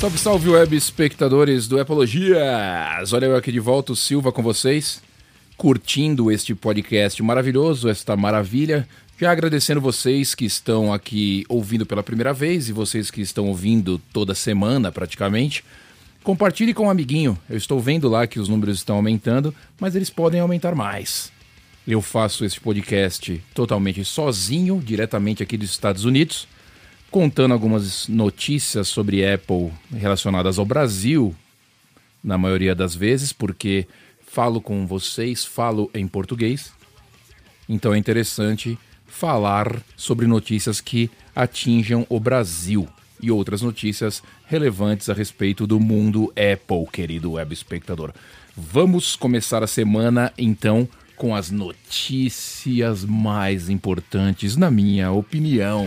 Salve, salve, web espectadores do Epologias! Olha eu aqui de volta, o Silva com vocês, curtindo este podcast maravilhoso, esta maravilha. Já agradecendo vocês que estão aqui ouvindo pela primeira vez e vocês que estão ouvindo toda semana praticamente. Compartilhe com um amiguinho. Eu estou vendo lá que os números estão aumentando, mas eles podem aumentar mais. Eu faço este podcast totalmente sozinho, diretamente aqui dos Estados Unidos contando algumas notícias sobre Apple relacionadas ao Brasil, na maioria das vezes, porque falo com vocês, falo em português. Então é interessante falar sobre notícias que atinjam o Brasil e outras notícias relevantes a respeito do mundo Apple, querido web espectador. Vamos começar a semana então com as notícias mais importantes, na minha opinião.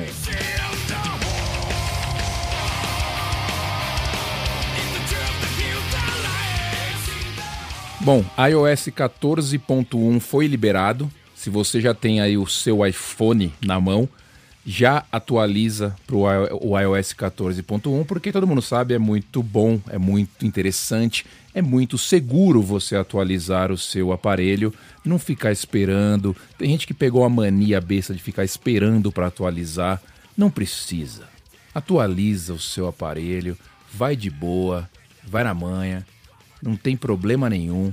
Bom, iOS 14.1 foi liberado. Se você já tem aí o seu iPhone na mão, já atualiza para o iOS 14.1, porque todo mundo sabe, é muito bom, é muito interessante, é muito seguro você atualizar o seu aparelho, não ficar esperando. Tem gente que pegou a mania besta de ficar esperando para atualizar. Não precisa. Atualiza o seu aparelho, vai de boa, vai na manha não tem problema nenhum.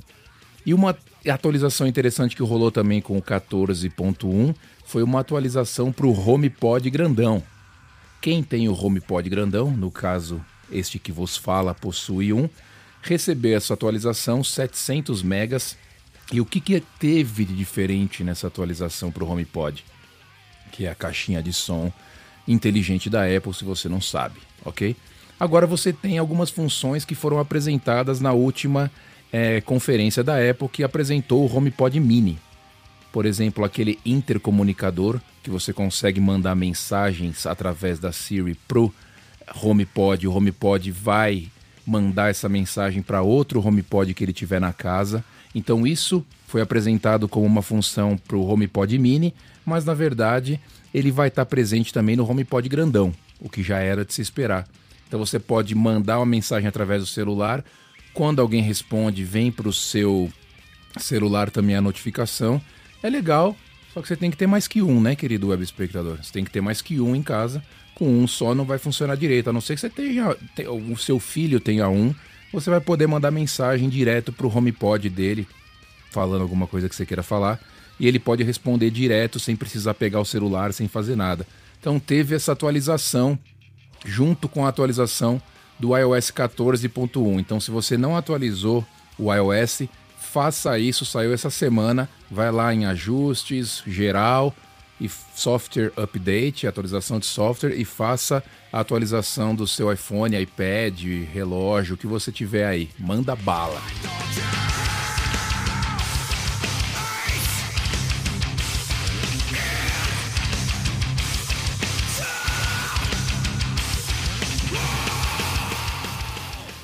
E uma atualização interessante que rolou também com o 14.1 foi uma atualização para o HomePod grandão. Quem tem o HomePod grandão, no caso este que vos fala possui um, recebeu essa atualização 700 megas. E o que, que teve de diferente nessa atualização para o HomePod? Que é a caixinha de som inteligente da Apple, se você não sabe, ok? Agora você tem algumas funções que foram apresentadas na última é, conferência da Apple que apresentou o HomePod Mini. Por exemplo, aquele intercomunicador que você consegue mandar mensagens através da Siri pro HomePod. O HomePod vai mandar essa mensagem para outro HomePod que ele tiver na casa. Então isso foi apresentado como uma função para o HomePod Mini, mas na verdade ele vai estar tá presente também no HomePod grandão, o que já era de se esperar. Então você pode mandar uma mensagem através do celular. Quando alguém responde, vem para o seu celular também a notificação. É legal, só que você tem que ter mais que um, né, querido web espectador? Você tem que ter mais que um em casa. Com um só não vai funcionar direito, a não ser que você tenha, o seu filho tenha um. Você vai poder mandar mensagem direto para o HomePod dele, falando alguma coisa que você queira falar, e ele pode responder direto sem precisar pegar o celular, sem fazer nada. Então teve essa atualização junto com a atualização do iOS 14.1. Então, se você não atualizou o iOS, faça isso. Saiu essa semana. Vai lá em ajustes, geral e software update, atualização de software e faça a atualização do seu iPhone, iPad, relógio, o que você tiver aí. Manda bala.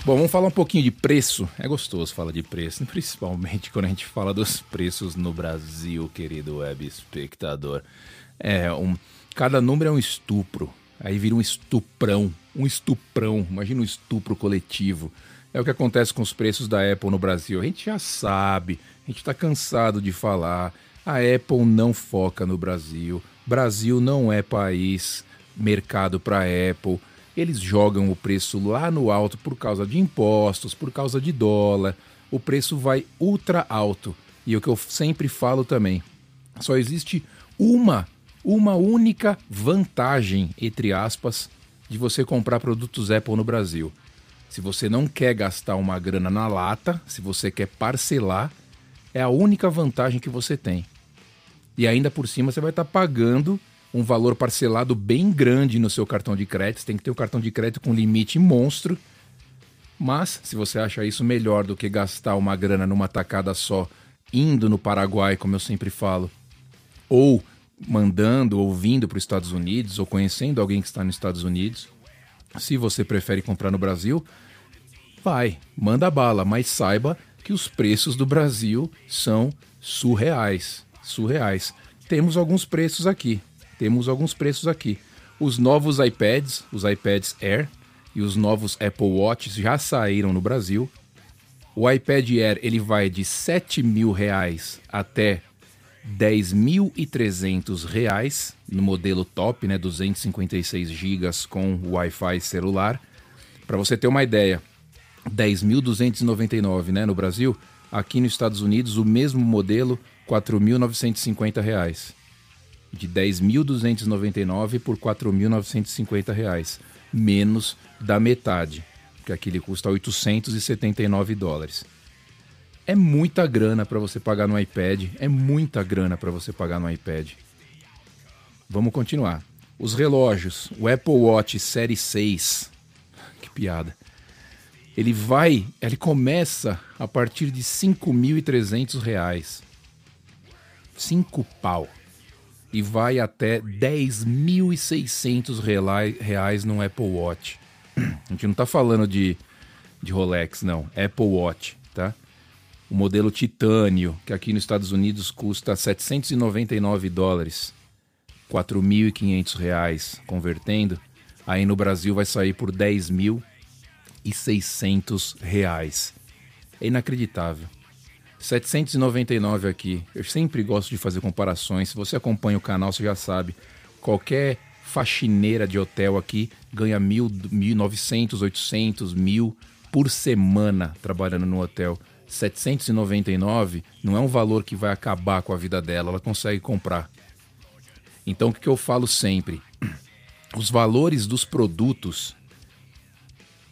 Bom, vamos falar um pouquinho de preço. É gostoso falar de preço, principalmente quando a gente fala dos preços no Brasil, querido web espectador. É, um, cada número é um estupro. Aí vira um estuprão, um estuprão. Imagina um estupro coletivo. É o que acontece com os preços da Apple no Brasil. A gente já sabe, a gente está cansado de falar. A Apple não foca no Brasil. Brasil não é país mercado para Apple eles jogam o preço lá no alto por causa de impostos, por causa de dólar. O preço vai ultra alto. E o que eu sempre falo também, só existe uma, uma única vantagem, entre aspas, de você comprar produtos Apple no Brasil. Se você não quer gastar uma grana na lata, se você quer parcelar, é a única vantagem que você tem. E ainda por cima você vai estar pagando um valor parcelado bem grande no seu cartão de crédito. Você tem que ter um cartão de crédito com limite monstro. Mas, se você acha isso melhor do que gastar uma grana numa tacada só, indo no Paraguai, como eu sempre falo, ou mandando ou vindo para os Estados Unidos, ou conhecendo alguém que está nos Estados Unidos, se você prefere comprar no Brasil, vai, manda bala, mas saiba que os preços do Brasil são surreais. Surreais. Temos alguns preços aqui temos alguns preços aqui. Os novos iPads, os iPads Air, e os novos Apple Watches já saíram no Brasil. O iPad Air ele vai de 7 mil reais até 10.300 reais no modelo top, né, 256 GB com Wi-Fi celular. Para você ter uma ideia, 10.299, né, no Brasil. Aqui nos Estados Unidos, o mesmo modelo, 4.950 reais. De 10.299 por 4.950 reais, menos da metade, que aqui ele custa 879 dólares. É muita grana para você pagar no iPad, é muita grana para você pagar no iPad. Vamos continuar. Os relógios, o Apple Watch Série 6, que piada. Ele vai, ele começa a partir de 5.300 reais. 5 pau. E vai até 10.600 reais no Apple Watch. A gente não está falando de, de Rolex, não. Apple Watch, tá? O modelo titânio, que aqui nos Estados Unidos custa 799 dólares, 4.500 reais convertendo, aí no Brasil vai sair por 10.600 reais. É inacreditável. 799 aqui. Eu sempre gosto de fazer comparações. Se você acompanha o canal, você já sabe. Qualquer faxineira de hotel aqui ganha 1.900, 800, 1.000 por semana trabalhando no hotel. 799 não é um valor que vai acabar com a vida dela, ela consegue comprar. Então o que eu falo sempre? Os valores dos produtos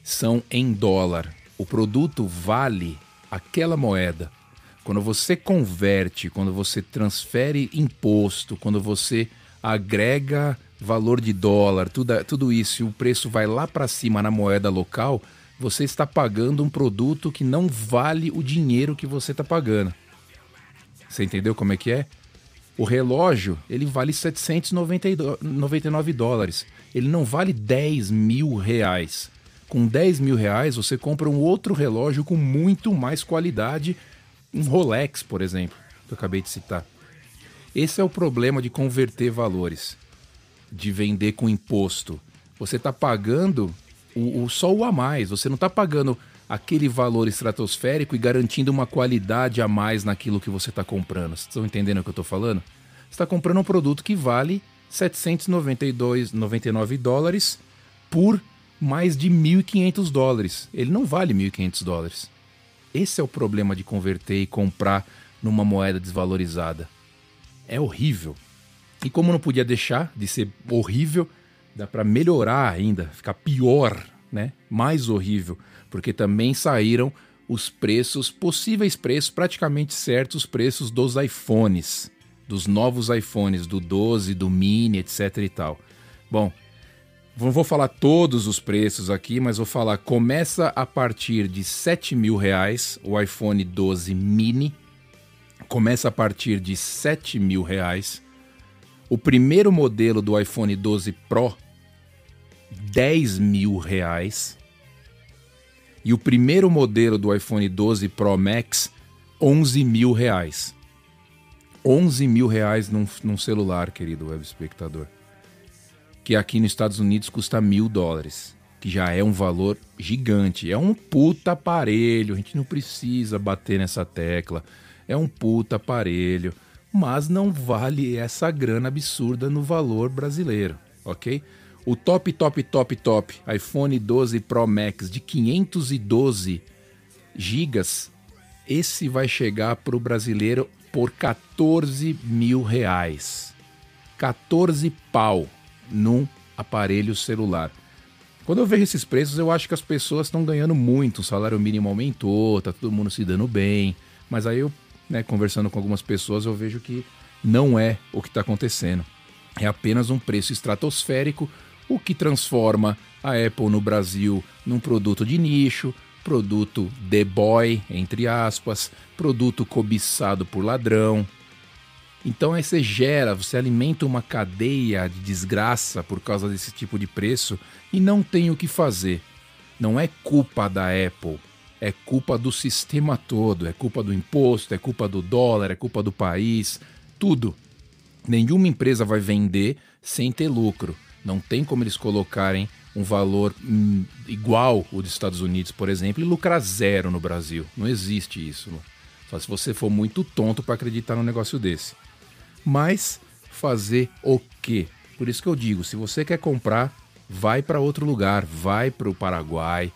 são em dólar. O produto vale aquela moeda. Quando você converte, quando você transfere imposto, quando você agrega valor de dólar, tudo, tudo isso, e o preço vai lá para cima na moeda local, você está pagando um produto que não vale o dinheiro que você está pagando. Você entendeu como é que é? O relógio, ele vale 799 dólares. Ele não vale 10 mil reais. Com 10 mil reais, você compra um outro relógio com muito mais qualidade, um Rolex, por exemplo, que eu acabei de citar. Esse é o problema de converter valores, de vender com imposto. Você está pagando o, o, só o a mais. Você não está pagando aquele valor estratosférico e garantindo uma qualidade a mais naquilo que você está comprando. Vocês estão entendendo o que eu estou falando? Você está comprando um produto que vale 792,99 dólares por mais de 1.500 dólares. Ele não vale 1.500 dólares. Esse é o problema de converter e comprar numa moeda desvalorizada. É horrível. E como não podia deixar de ser horrível, dá para melhorar ainda, ficar pior, né? Mais horrível, porque também saíram os preços, possíveis preços, praticamente certos preços dos iPhones, dos novos iPhones, do 12, do Mini, etc e tal. Bom, não vou falar todos os preços aqui, mas vou falar, começa a partir de 7 mil reais o iPhone 12 Mini, começa a partir de 7 mil reais. O primeiro modelo do iPhone 12 Pro 10 mil reais. E o primeiro modelo do iPhone 12 Pro Max, 11 mil reais. 11 mil reais num, num celular, querido web espectador. Que aqui nos Estados Unidos custa mil dólares. Que já é um valor gigante. É um puta aparelho. A gente não precisa bater nessa tecla. É um puta aparelho. Mas não vale essa grana absurda no valor brasileiro, ok? O top, top, top, top iPhone 12 Pro Max de 512 gigas, esse vai chegar para o brasileiro por 14 mil reais. 14 pau num aparelho celular. Quando eu vejo esses preços, eu acho que as pessoas estão ganhando muito. O salário mínimo aumentou, tá todo mundo se dando bem. Mas aí eu, né, conversando com algumas pessoas, eu vejo que não é o que está acontecendo. É apenas um preço estratosférico o que transforma a Apple no Brasil num produto de nicho, produto de boy, entre aspas, produto cobiçado por ladrão. Então aí você gera, você alimenta uma cadeia de desgraça por causa desse tipo de preço e não tem o que fazer. Não é culpa da Apple, é culpa do sistema todo, é culpa do imposto, é culpa do dólar, é culpa do país, tudo. Nenhuma empresa vai vender sem ter lucro. Não tem como eles colocarem um valor hum, igual o dos Estados Unidos, por exemplo, e lucrar zero no Brasil. Não existe isso. Só se você for muito tonto para acreditar num negócio desse. Mas fazer o quê? Por isso que eu digo, se você quer comprar, vai para outro lugar, vai para o Paraguai,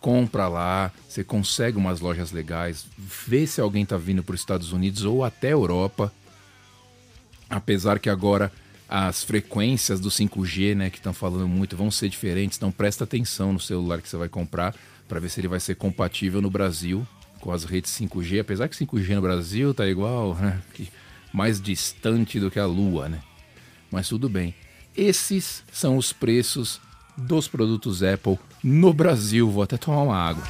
compra lá, você consegue umas lojas legais, vê se alguém está vindo para os Estados Unidos ou até Europa. Apesar que agora as frequências do 5G, né, que estão falando muito, vão ser diferentes, então presta atenção no celular que você vai comprar para ver se ele vai ser compatível no Brasil com as redes 5G, apesar que 5G no Brasil tá igual, né, mais distante do que a Lua, né? Mas tudo bem. Esses são os preços dos produtos Apple no Brasil. Vou até tomar uma água.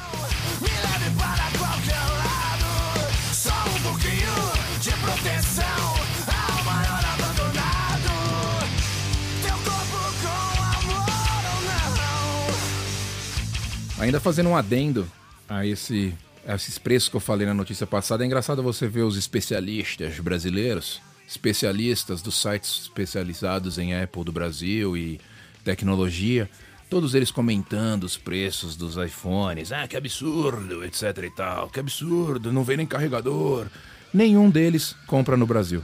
Ainda fazendo um adendo a esse, esses preços que eu falei na notícia passada, é engraçado você ver os especialistas brasileiros, especialistas dos sites especializados em Apple do Brasil e tecnologia, todos eles comentando os preços dos iPhones. Ah, que absurdo, etc e tal. Que absurdo, não vem nem carregador. Nenhum deles compra no Brasil.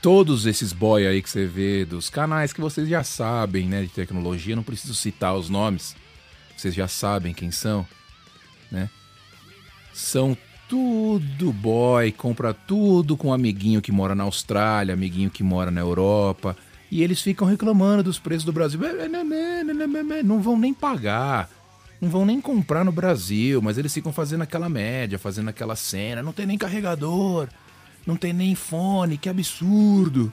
Todos esses boy aí que você vê dos canais que vocês já sabem, né, de tecnologia, não preciso citar os nomes vocês já sabem quem são, né? São tudo boy, compra tudo com um amiguinho que mora na Austrália, amiguinho que mora na Europa, e eles ficam reclamando dos preços do Brasil. Não vão nem pagar, não vão nem comprar no Brasil, mas eles ficam fazendo aquela média, fazendo aquela cena. Não tem nem carregador, não tem nem fone, que absurdo.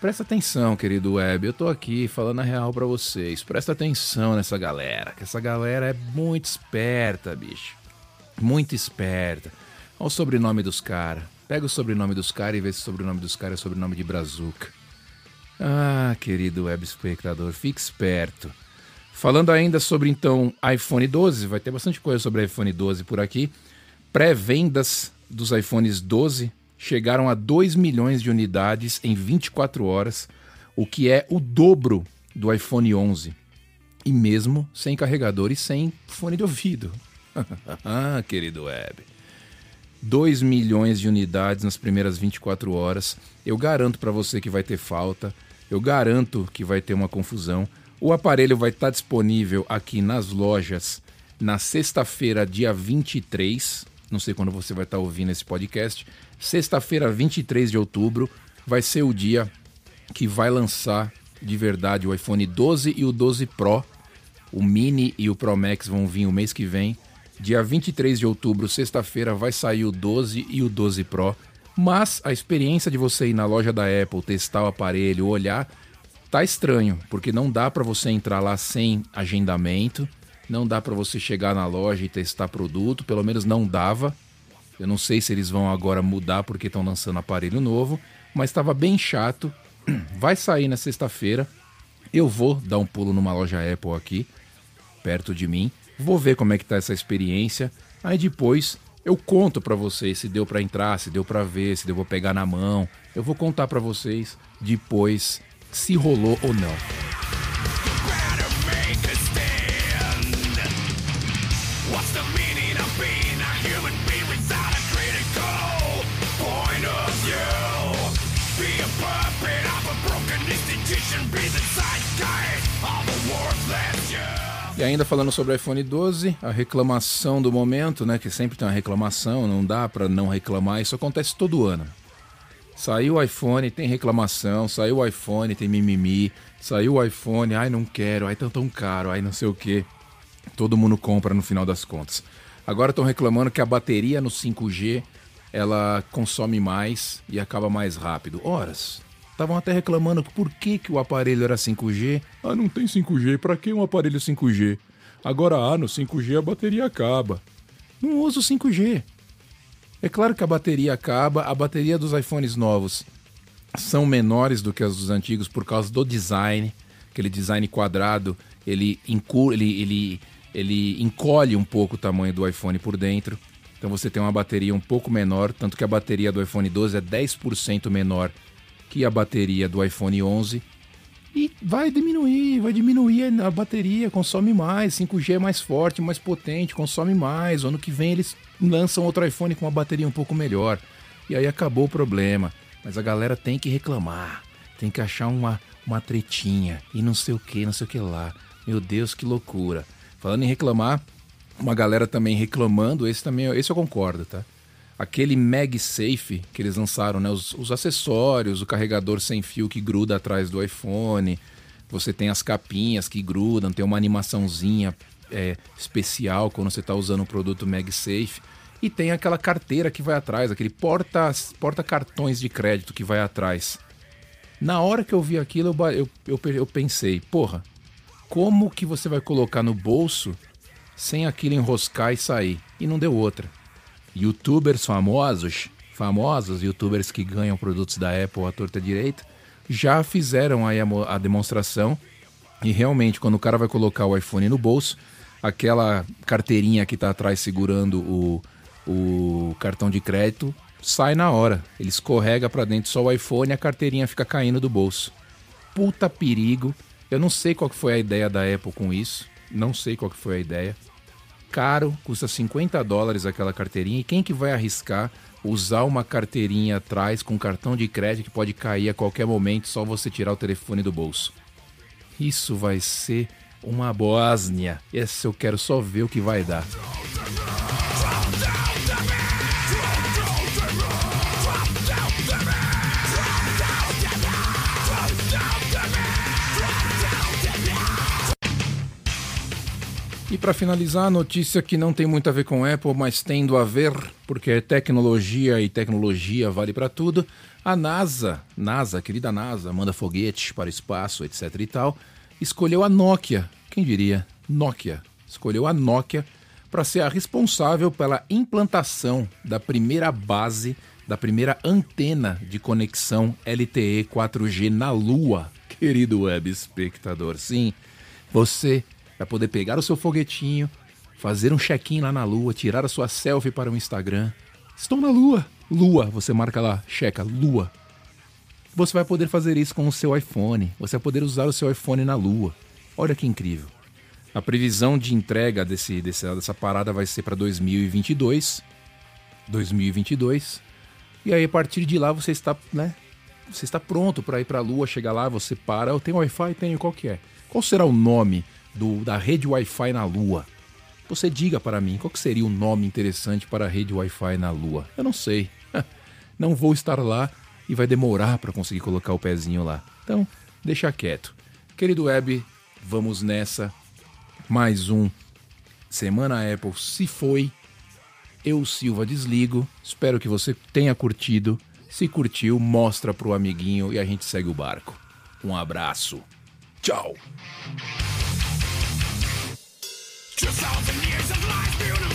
Presta atenção, querido web. Eu tô aqui falando a real para vocês. Presta atenção nessa galera, que essa galera é muito esperta, bicho. Muito esperta. Olha o sobrenome dos caras. Pega o sobrenome dos caras e vê se o sobrenome dos caras é sobrenome de Brazuca. Ah, querido web espectador, fique esperto. Falando ainda sobre então iPhone 12, vai ter bastante coisa sobre iPhone 12 por aqui. Pré-vendas dos iPhones 12 chegaram a 2 milhões de unidades em 24 horas, o que é o dobro do iPhone 11. E mesmo sem carregador e sem fone de ouvido. ah, querido web. 2 milhões de unidades nas primeiras 24 horas. Eu garanto para você que vai ter falta. Eu garanto que vai ter uma confusão. O aparelho vai estar disponível aqui nas lojas na sexta-feira, dia 23. Não sei quando você vai estar ouvindo esse podcast, Sexta-feira, 23 de outubro, vai ser o dia que vai lançar de verdade o iPhone 12 e o 12 Pro. O Mini e o Pro Max vão vir o mês que vem. Dia 23 de outubro, sexta-feira, vai sair o 12 e o 12 Pro. Mas a experiência de você ir na loja da Apple, testar o aparelho, olhar, tá estranho, porque não dá para você entrar lá sem agendamento, não dá para você chegar na loja e testar produto, pelo menos não dava. Eu não sei se eles vão agora mudar porque estão lançando aparelho novo, mas estava bem chato. Vai sair na sexta-feira. Eu vou dar um pulo numa loja Apple aqui, perto de mim. Vou ver como é que tá essa experiência. Aí depois eu conto para vocês se deu para entrar, se deu para ver, se deu para pegar na mão. Eu vou contar para vocês depois se rolou ou não. E ainda falando sobre o iPhone 12, a reclamação do momento, né? Que sempre tem uma reclamação, não dá para não reclamar, isso acontece todo ano. Saiu o iPhone, tem reclamação, saiu o iPhone, tem mimimi, saiu o iPhone, ai não quero, ai tão tão caro, ai não sei o que. Todo mundo compra no final das contas. Agora estão reclamando que a bateria no 5G ela consome mais e acaba mais rápido. Horas, Estavam até reclamando por que, que o aparelho era 5G. Ah, não tem 5G, para que um aparelho 5G? Agora, ah, no 5G a bateria acaba. Não uso 5G. É claro que a bateria acaba, a bateria dos iPhones novos são menores do que as dos antigos por causa do design, aquele design quadrado, ele, ele, ele, ele encolhe um pouco o tamanho do iPhone por dentro. Então você tem uma bateria um pouco menor, tanto que a bateria do iPhone 12 é 10% menor que a bateria do iPhone 11. E vai diminuir, vai diminuir a bateria, consome mais, 5G é mais forte, mais potente, consome mais. Ano que vem eles lançam outro iPhone com uma bateria um pouco melhor. E aí acabou o problema. Mas a galera tem que reclamar, tem que achar uma, uma tretinha e não sei o que, não sei o que lá. Meu Deus, que loucura. Falando em reclamar, uma galera também reclamando, esse também, esse eu concordo, tá? Aquele MagSafe que eles lançaram, né? Os, os, acessórios, o carregador sem fio que gruda atrás do iPhone, você tem as capinhas que grudam, tem uma animaçãozinha é, especial quando você está usando o produto MagSafe. E tem aquela carteira que vai atrás, aquele porta, porta cartões de crédito que vai atrás. Na hora que eu vi aquilo, eu, eu, eu, eu pensei, porra, como que você vai colocar no bolso sem aquilo enroscar e sair? E não deu outra youtubers famosos, famosos youtubers que ganham produtos da Apple à torta direita, já fizeram aí a, a demonstração e realmente quando o cara vai colocar o iPhone no bolso, aquela carteirinha que está atrás segurando o, o cartão de crédito sai na hora. Ele escorrega para dentro só o iPhone e a carteirinha fica caindo do bolso. Puta perigo. Eu não sei qual foi a ideia da Apple com isso. Não sei qual foi a ideia caro, custa 50 dólares aquela carteirinha. E quem que vai arriscar usar uma carteirinha atrás com cartão de crédito que pode cair a qualquer momento só você tirar o telefone do bolso? Isso vai ser uma Bósnia. Esse eu quero só ver o que vai dar. E para finalizar, notícia que não tem muito a ver com Apple, mas tendo a ver, porque é tecnologia e tecnologia vale para tudo. A NASA, NASA, querida NASA, manda foguete para o espaço, etc e tal, escolheu a Nokia. Quem diria? Nokia. Escolheu a Nokia para ser a responsável pela implantação da primeira base, da primeira antena de conexão LTE 4G na Lua. Querido web espectador, sim, você vai poder pegar o seu foguetinho, fazer um check-in lá na Lua, tirar a sua selfie para o Instagram. Estou na Lua. Lua, você marca lá, checa, Lua. Você vai poder fazer isso com o seu iPhone. Você vai poder usar o seu iPhone na Lua. Olha que incrível. A previsão de entrega desse, desse dessa parada vai ser para 2022. 2022. E aí, a partir de lá, você está, né? Você está pronto para ir para a Lua, chegar lá, você para. Eu tenho Wi-Fi? Tenho. Qual que é? Qual será o nome do, da rede Wi-Fi na Lua. Você diga para mim qual seria o nome interessante para a rede Wi-Fi na Lua. Eu não sei. Não vou estar lá e vai demorar para conseguir colocar o pezinho lá. Então, deixa quieto. Querido Web, vamos nessa. Mais um Semana Apple se foi. Eu, Silva, desligo. Espero que você tenha curtido. Se curtiu, mostra pro amiguinho e a gente segue o barco. Um abraço. Tchau. Two thousand years of life, beautiful.